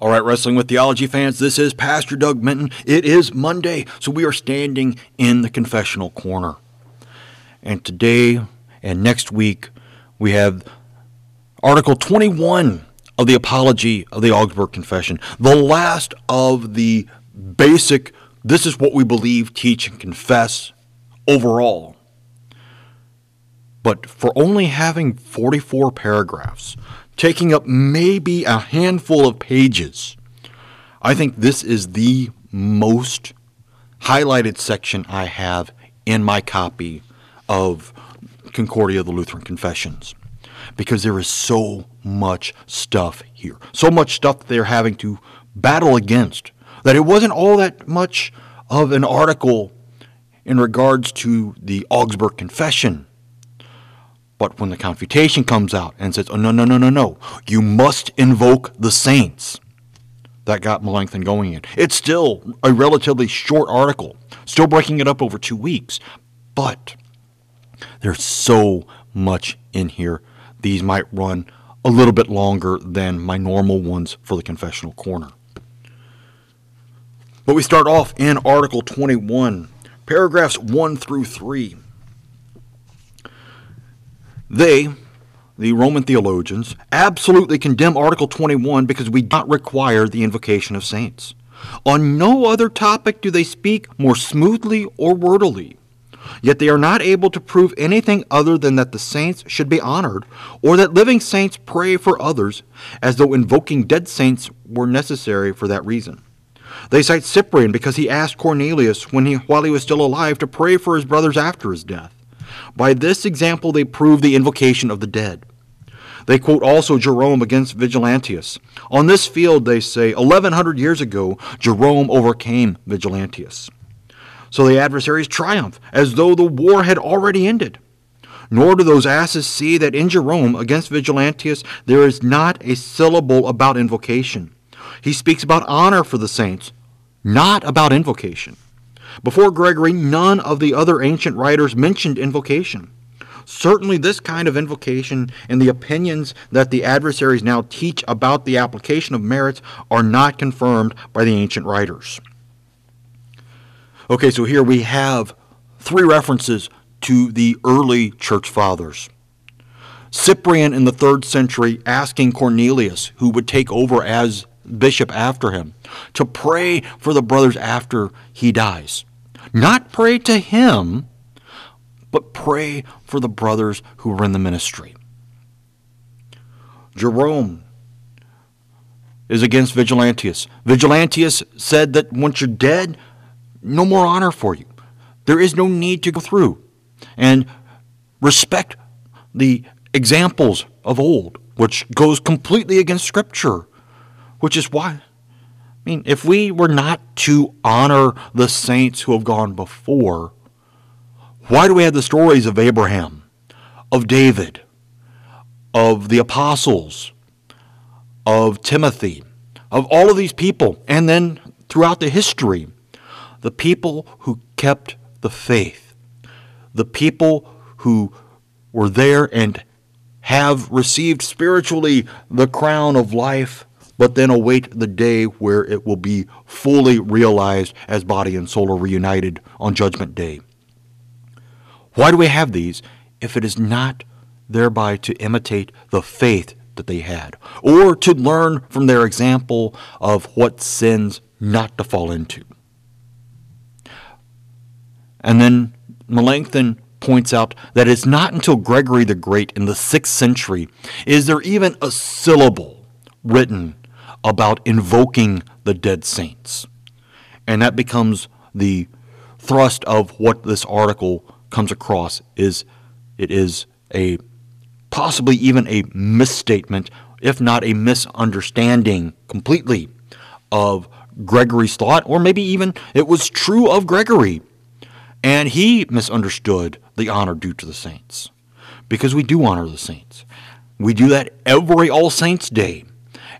All right, Wrestling with Theology fans, this is Pastor Doug Minton. It is Monday, so we are standing in the confessional corner. And today and next week, we have Article 21 of the Apology of the Augsburg Confession, the last of the basic, this is what we believe, teach, and confess overall. But for only having 44 paragraphs, taking up maybe a handful of pages, I think this is the most highlighted section I have in my copy of Concordia of the Lutheran Confessions because there is so much stuff here. So much stuff they're having to battle against that it wasn't all that much of an article in regards to the Augsburg Confession. But when the confutation comes out and says, oh, no, no, no, no, no, you must invoke the saints, that got Melanchthon going in. It's still a relatively short article, still breaking it up over two weeks, but there's so much in here. These might run a little bit longer than my normal ones for the confessional corner. But we start off in Article 21, paragraphs 1 through 3. They, the Roman theologians, absolutely condemn Article 21 because we do not require the invocation of saints. On no other topic do they speak more smoothly or wordily. Yet they are not able to prove anything other than that the saints should be honored, or that living saints pray for others, as though invoking dead saints were necessary for that reason. They cite Cyprian because he asked Cornelius when he, while he was still alive to pray for his brothers after his death. By this example, they prove the invocation of the dead. They quote also Jerome against Vigilantius. On this field, they say, 1100 years ago, Jerome overcame Vigilantius. So the adversaries triumph, as though the war had already ended. Nor do those asses see that in Jerome against Vigilantius there is not a syllable about invocation. He speaks about honor for the saints, not about invocation. Before Gregory, none of the other ancient writers mentioned invocation. Certainly, this kind of invocation and the opinions that the adversaries now teach about the application of merits are not confirmed by the ancient writers. Okay, so here we have three references to the early church fathers. Cyprian in the third century asking Cornelius, who would take over as bishop after him, to pray for the brothers after he dies. Not pray to him, but pray for the brothers who were in the ministry. Jerome is against Vigilantius. Vigilantius said that once you're dead, no more honor for you. There is no need to go through. And respect the examples of old, which goes completely against Scripture, which is why I mean, if we were not to honor the saints who have gone before, why do we have the stories of Abraham, of David, of the apostles, of Timothy, of all of these people, and then throughout the history, the people who kept the faith, the people who were there and have received spiritually the crown of life but then await the day where it will be fully realized as body and soul are reunited on Judgment Day. Why do we have these if it is not thereby to imitate the faith that they had, or to learn from their example of what sins not to fall into? And then Melanchthon points out that it's not until Gregory the Great in the 6th century is there even a syllable written about invoking the dead saints. And that becomes the thrust of what this article comes across is it is a possibly even a misstatement, if not a misunderstanding completely of Gregory's thought, or maybe even it was true of Gregory. And he misunderstood the honor due to the saints. Because we do honor the saints. We do that every All Saints' Day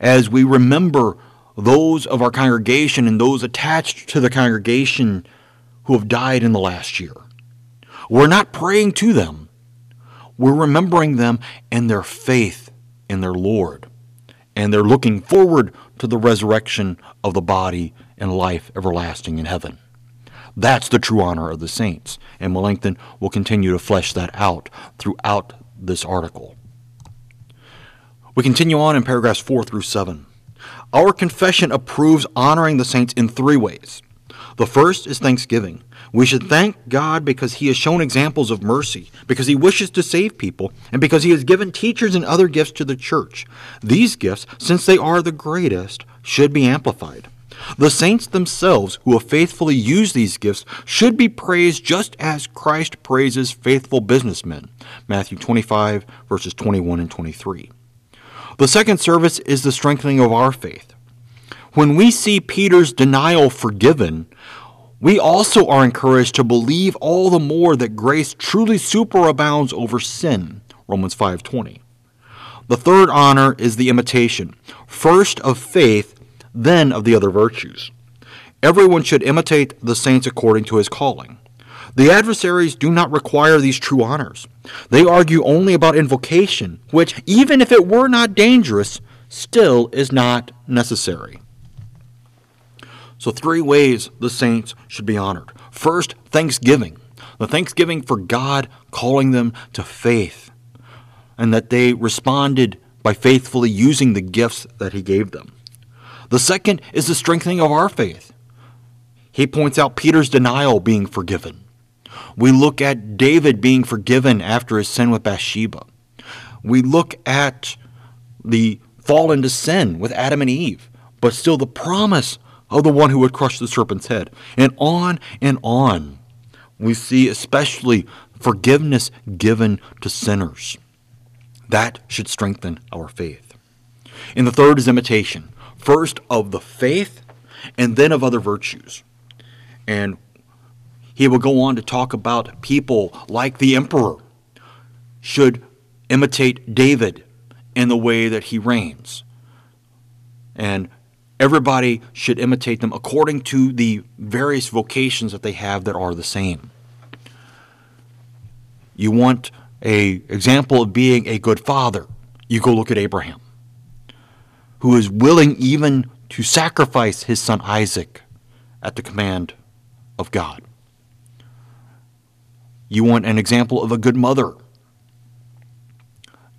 as we remember those of our congregation and those attached to the congregation who have died in the last year. We're not praying to them. We're remembering them and their faith in their Lord and they're looking forward to the resurrection of the body and life everlasting in heaven. That's the true honor of the saints, and Melanchthon will continue to flesh that out throughout this article. We continue on in paragraphs 4 through 7. Our confession approves honoring the saints in three ways. The first is thanksgiving. We should thank God because He has shown examples of mercy, because He wishes to save people, and because He has given teachers and other gifts to the church. These gifts, since they are the greatest, should be amplified. The saints themselves, who have faithfully used these gifts, should be praised just as Christ praises faithful businessmen. Matthew 25, verses 21 and 23. The second service is the strengthening of our faith. When we see Peter's denial forgiven, we also are encouraged to believe all the more that grace truly superabounds over sin. Romans 5:20. The third honor is the imitation, first of faith, then of the other virtues. Everyone should imitate the saints according to his calling. The adversaries do not require these true honors. They argue only about invocation, which, even if it were not dangerous, still is not necessary. So, three ways the saints should be honored. First, thanksgiving. The thanksgiving for God calling them to faith, and that they responded by faithfully using the gifts that He gave them. The second is the strengthening of our faith. He points out Peter's denial being forgiven. We look at David being forgiven after his sin with Bathsheba. We look at the fall into sin with Adam and Eve, but still the promise of the one who would crush the serpent's head. And on and on. We see especially forgiveness given to sinners. That should strengthen our faith. And the third is imitation first of the faith and then of other virtues. And he will go on to talk about people like the emperor should imitate David in the way that he reigns. And Everybody should imitate them according to the various vocations that they have that are the same. You want a example of being a good father, you go look at Abraham, who is willing even to sacrifice his son Isaac at the command of God. You want an example of a good mother.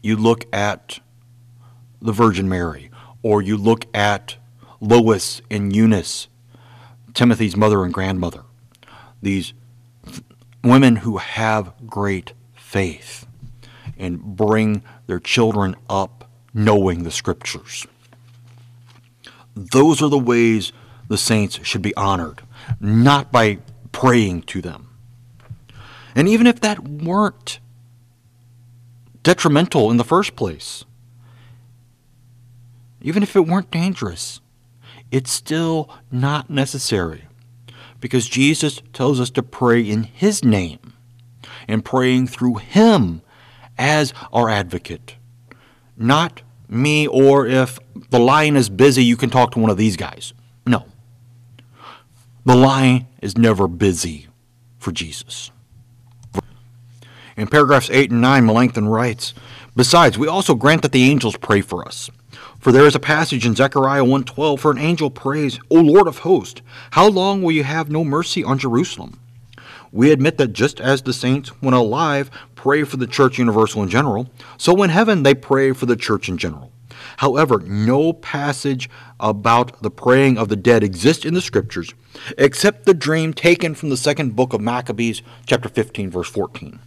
You look at the Virgin Mary, or you look at Lois and Eunice, Timothy's mother and grandmother. These women who have great faith and bring their children up knowing the scriptures. Those are the ways the saints should be honored, not by praying to them. And even if that weren't detrimental in the first place, even if it weren't dangerous, it's still not necessary because Jesus tells us to pray in His name and praying through Him as our advocate. Not me, or if the line is busy, you can talk to one of these guys. No. The line is never busy for Jesus. In paragraphs 8 and 9, Melanchthon writes Besides, we also grant that the angels pray for us. For there is a passage in Zechariah 1:12 for an angel prays, "O Lord of hosts, how long will you have no mercy on Jerusalem?" We admit that just as the saints, when alive, pray for the church universal in general, so in heaven they pray for the church in general. However, no passage about the praying of the dead exists in the scriptures except the dream taken from the second book of Maccabees, chapter 15, verse 14.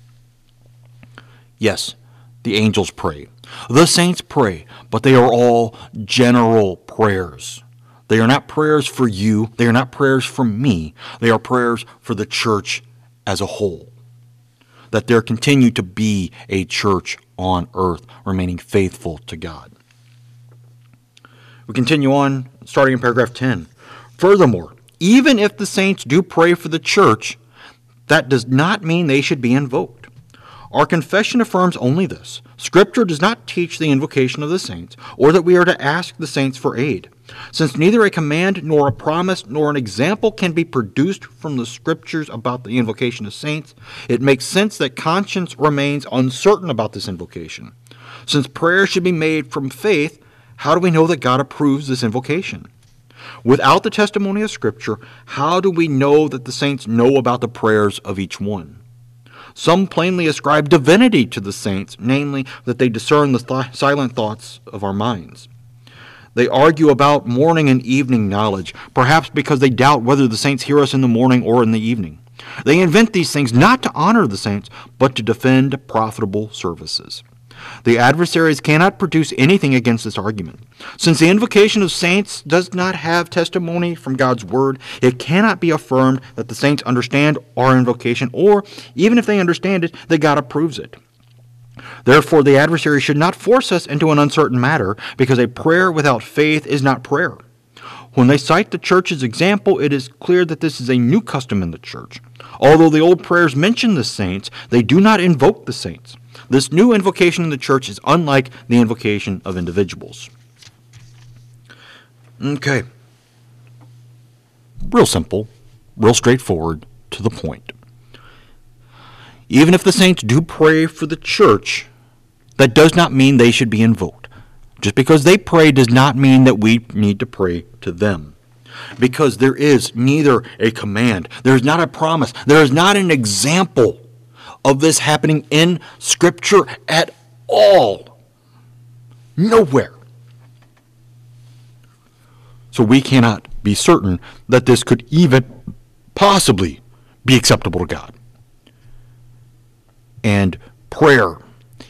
Yes, the angels pray. The saints pray, but they are all general prayers. They are not prayers for you. They are not prayers for me. They are prayers for the church as a whole. That there continue to be a church on earth remaining faithful to God. We continue on, starting in paragraph 10. Furthermore, even if the saints do pray for the church, that does not mean they should be invoked. Our confession affirms only this Scripture does not teach the invocation of the saints, or that we are to ask the saints for aid. Since neither a command, nor a promise, nor an example can be produced from the Scriptures about the invocation of saints, it makes sense that conscience remains uncertain about this invocation. Since prayer should be made from faith, how do we know that God approves this invocation? Without the testimony of Scripture, how do we know that the saints know about the prayers of each one? Some plainly ascribe divinity to the saints, namely, that they discern the th- silent thoughts of our minds. They argue about morning and evening knowledge, perhaps because they doubt whether the saints hear us in the morning or in the evening. They invent these things not to honor the saints, but to defend profitable services. The adversaries cannot produce anything against this argument. Since the invocation of saints does not have testimony from God's word, it cannot be affirmed that the saints understand our invocation, or, even if they understand it, that God approves it. Therefore, the adversary should not force us into an uncertain matter, because a prayer without faith is not prayer. When they cite the church's example, it is clear that this is a new custom in the church. Although the old prayers mention the saints, they do not invoke the saints. This new invocation in the church is unlike the invocation of individuals. Okay. Real simple, real straightforward, to the point. Even if the saints do pray for the church, that does not mean they should be invoked. Just because they pray does not mean that we need to pray to them. Because there is neither a command, there is not a promise, there is not an example of this happening in Scripture at all. Nowhere. So we cannot be certain that this could even possibly be acceptable to God. And prayer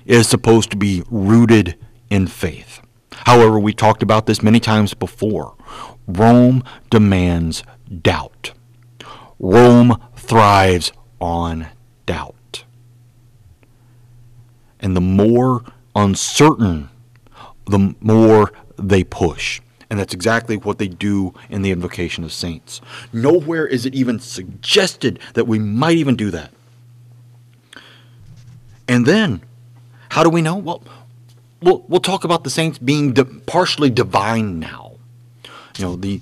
is supposed to be rooted in faith. However, we talked about this many times before. Rome demands doubt. Rome thrives on doubt and the more uncertain, the more they push. And that's exactly what they do in the invocation of saints. Nowhere is it even suggested that we might even do that. And then, how do we know? Well, we'll, we'll talk about the saints being di- partially divine now. You know, the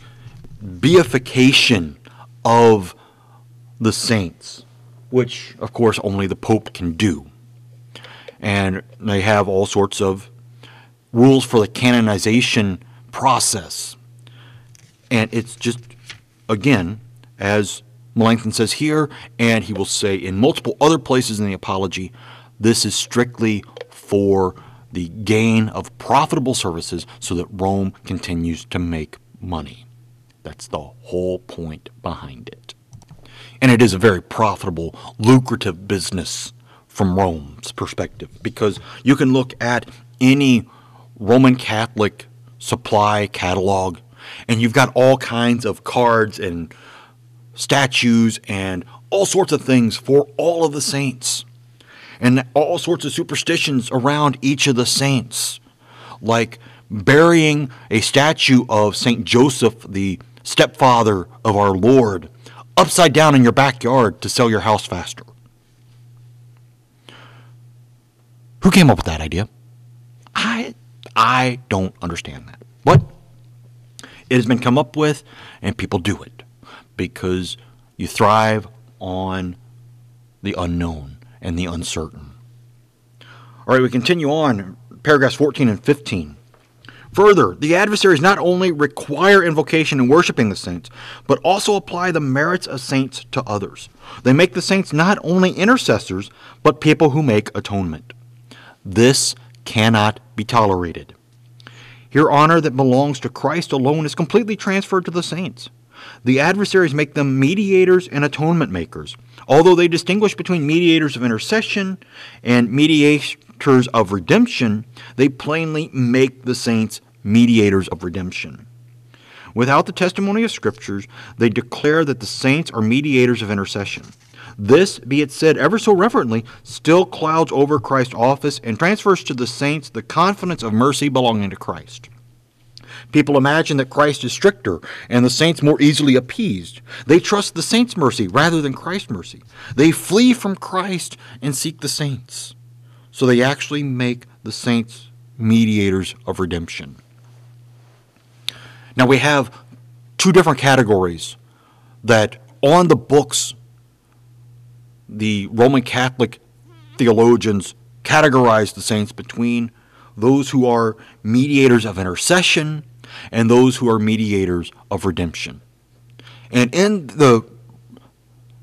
beification of the saints, which, of course, only the Pope can do and they have all sorts of rules for the canonization process. And it's just, again, as Melanchthon says here, and he will say in multiple other places in the Apology, this is strictly for the gain of profitable services so that Rome continues to make money. That's the whole point behind it. And it is a very profitable, lucrative business from Rome's perspective because you can look at any Roman Catholic supply catalog and you've got all kinds of cards and statues and all sorts of things for all of the saints and all sorts of superstitions around each of the saints like burying a statue of St. Joseph the stepfather of our Lord upside down in your backyard to sell your house faster Who came up with that idea? I I don't understand that. But it has been come up with and people do it because you thrive on the unknown and the uncertain. All right, we continue on paragraphs 14 and 15. Further, the adversaries not only require invocation and worshiping the saints, but also apply the merits of saints to others. They make the saints not only intercessors, but people who make atonement. This cannot be tolerated. Here, honor that belongs to Christ alone is completely transferred to the saints. The adversaries make them mediators and atonement makers. Although they distinguish between mediators of intercession and mediators of redemption, they plainly make the saints mediators of redemption. Without the testimony of Scriptures, they declare that the saints are mediators of intercession. This, be it said ever so reverently, still clouds over Christ's office and transfers to the saints the confidence of mercy belonging to Christ. People imagine that Christ is stricter and the saints more easily appeased. They trust the saints' mercy rather than Christ's mercy. They flee from Christ and seek the saints. So they actually make the saints mediators of redemption. Now we have two different categories that on the books the Roman Catholic theologians categorize the saints between those who are mediators of intercession, and those who are mediators of redemption. And in the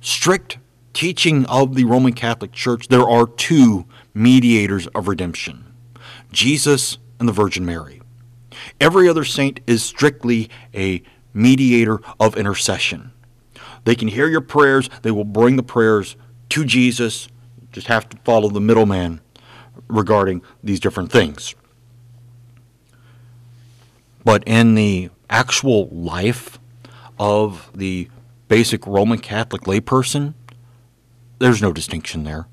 strict teaching of the Roman Catholic Church, there are two mediators of redemption Jesus and the Virgin Mary. Every other saint is strictly a mediator of intercession. They can hear your prayers, they will bring the prayers to Jesus. Just have to follow the middleman regarding these different things. But in the actual life of the basic Roman Catholic layperson, there's no distinction there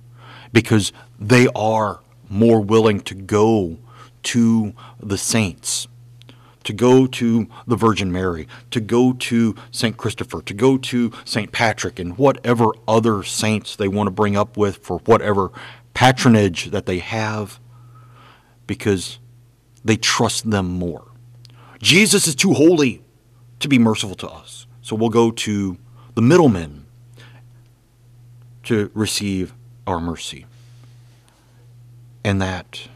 because they are more willing to go to the saints, to go to the Virgin Mary, to go to St. Christopher, to go to St. Patrick, and whatever other saints they want to bring up with for whatever patronage that they have, because they trust them more. Jesus is too holy to be merciful to us. So we'll go to the middlemen to receive our mercy. And that,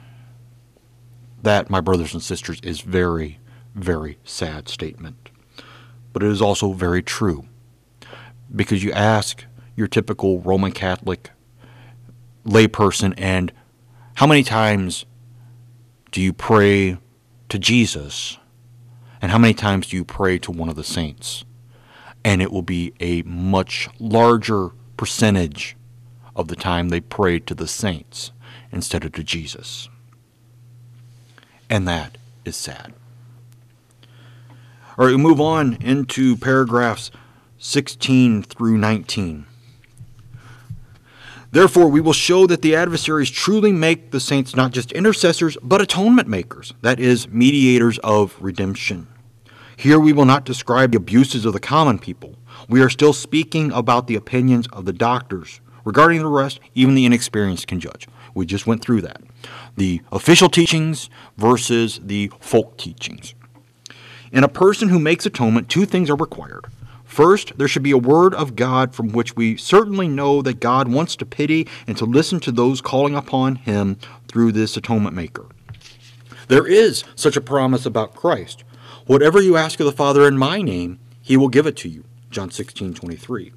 that, my brothers and sisters, is very, very sad statement. But it is also very true. Because you ask your typical Roman Catholic layperson, and how many times do you pray to Jesus? And how many times do you pray to one of the saints? And it will be a much larger percentage of the time they pray to the saints instead of to Jesus. And that is sad. All right, we move on into paragraphs 16 through 19. Therefore, we will show that the adversaries truly make the saints not just intercessors, but atonement makers, that is, mediators of redemption. Here we will not describe the abuses of the common people. We are still speaking about the opinions of the doctors. Regarding the rest, even the inexperienced can judge. We just went through that. The official teachings versus the folk teachings. In a person who makes atonement, two things are required First, there should be a word of God from which we certainly know that God wants to pity and to listen to those calling upon Him through this atonement maker. There is such a promise about Christ. Whatever you ask of the Father in my name, He will give it to you. John 16, 23.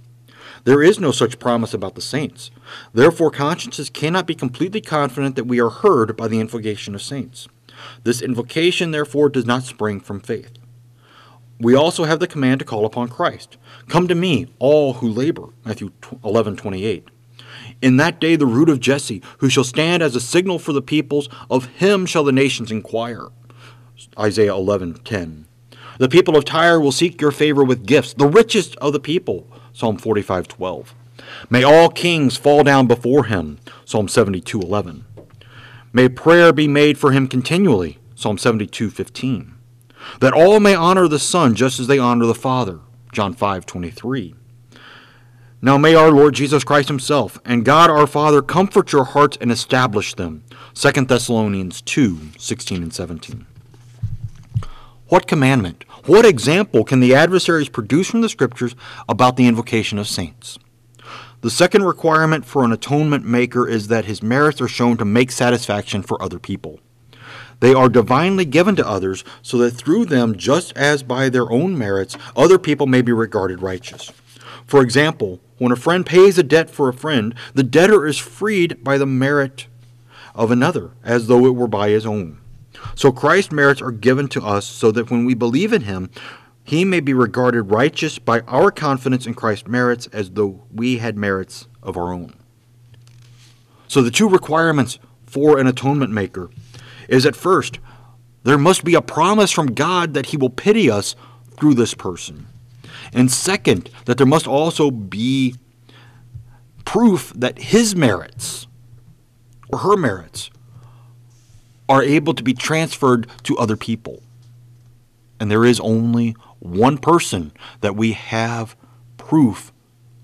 There is no such promise about the saints. Therefore, consciences cannot be completely confident that we are heard by the invocation of saints. This invocation, therefore, does not spring from faith we also have the command to call upon Christ. Come to me, all who labor. Matthew 11, 28. In that day, the root of Jesse, who shall stand as a signal for the peoples, of him shall the nations inquire. Isaiah 11, 10. The people of Tyre will seek your favor with gifts, the richest of the people. Psalm 45, 12. May all kings fall down before him. Psalm 72, 11. May prayer be made for him continually. Psalm 72, 15 that all may honor the Son just as they honor the Father. John 5 23. Now may our Lord Jesus Christ Himself and God our Father comfort your hearts and establish them. 2 Thessalonians 2 16 and 17. What commandment, what example can the adversaries produce from the Scriptures about the invocation of saints? The second requirement for an atonement maker is that his merits are shown to make satisfaction for other people. They are divinely given to others so that through them, just as by their own merits, other people may be regarded righteous. For example, when a friend pays a debt for a friend, the debtor is freed by the merit of another, as though it were by his own. So Christ's merits are given to us so that when we believe in him, he may be regarded righteous by our confidence in Christ's merits as though we had merits of our own. So the two requirements for an atonement maker is at first, there must be a promise from God that He will pity us through this person. And second, that there must also be proof that His merits or her merits are able to be transferred to other people. And there is only one person that we have proof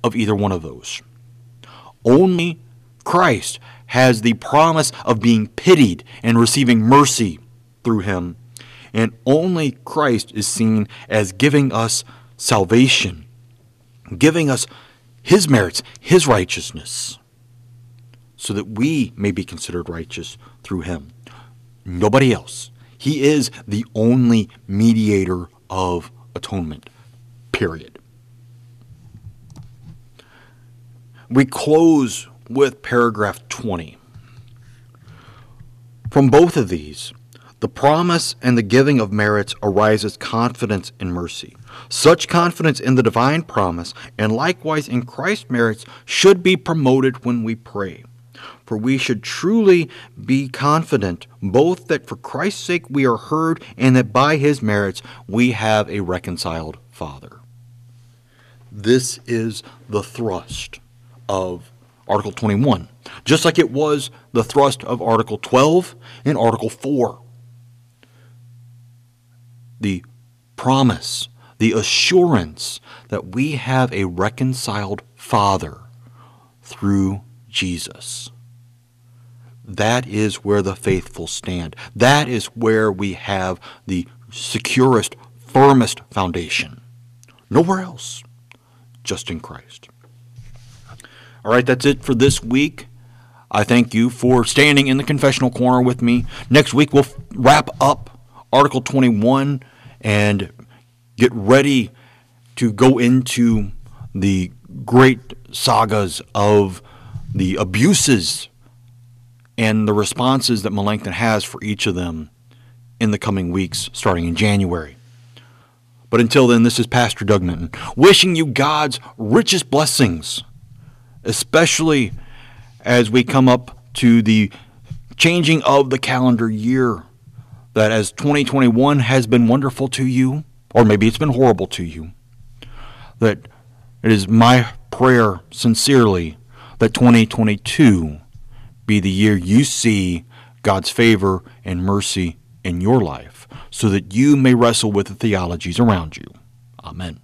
of either one of those. Only Christ has the promise of being pitied and receiving mercy through him. And only Christ is seen as giving us salvation, giving us his merits, his righteousness, so that we may be considered righteous through him. nobody else. He is the only mediator of atonement. Period. We close with paragraph 20. From both of these, the promise and the giving of merits arises confidence in mercy. Such confidence in the divine promise and likewise in Christ's merits should be promoted when we pray. For we should truly be confident both that for Christ's sake we are heard and that by his merits we have a reconciled Father. This is the thrust of Article 21, just like it was the thrust of Article 12 and Article 4. The promise, the assurance that we have a reconciled Father through Jesus. That is where the faithful stand. That is where we have the securest, firmest foundation. Nowhere else, just in Christ. All right, that's it for this week. I thank you for standing in the confessional corner with me. Next week, we'll wrap up Article 21 and get ready to go into the great sagas of the abuses and the responses that Melanchthon has for each of them in the coming weeks, starting in January. But until then, this is Pastor Doug Minton, wishing you God's richest blessings especially as we come up to the changing of the calendar year. That as 2021 has been wonderful to you, or maybe it's been horrible to you, that it is my prayer sincerely that 2022 be the year you see God's favor and mercy in your life so that you may wrestle with the theologies around you. Amen.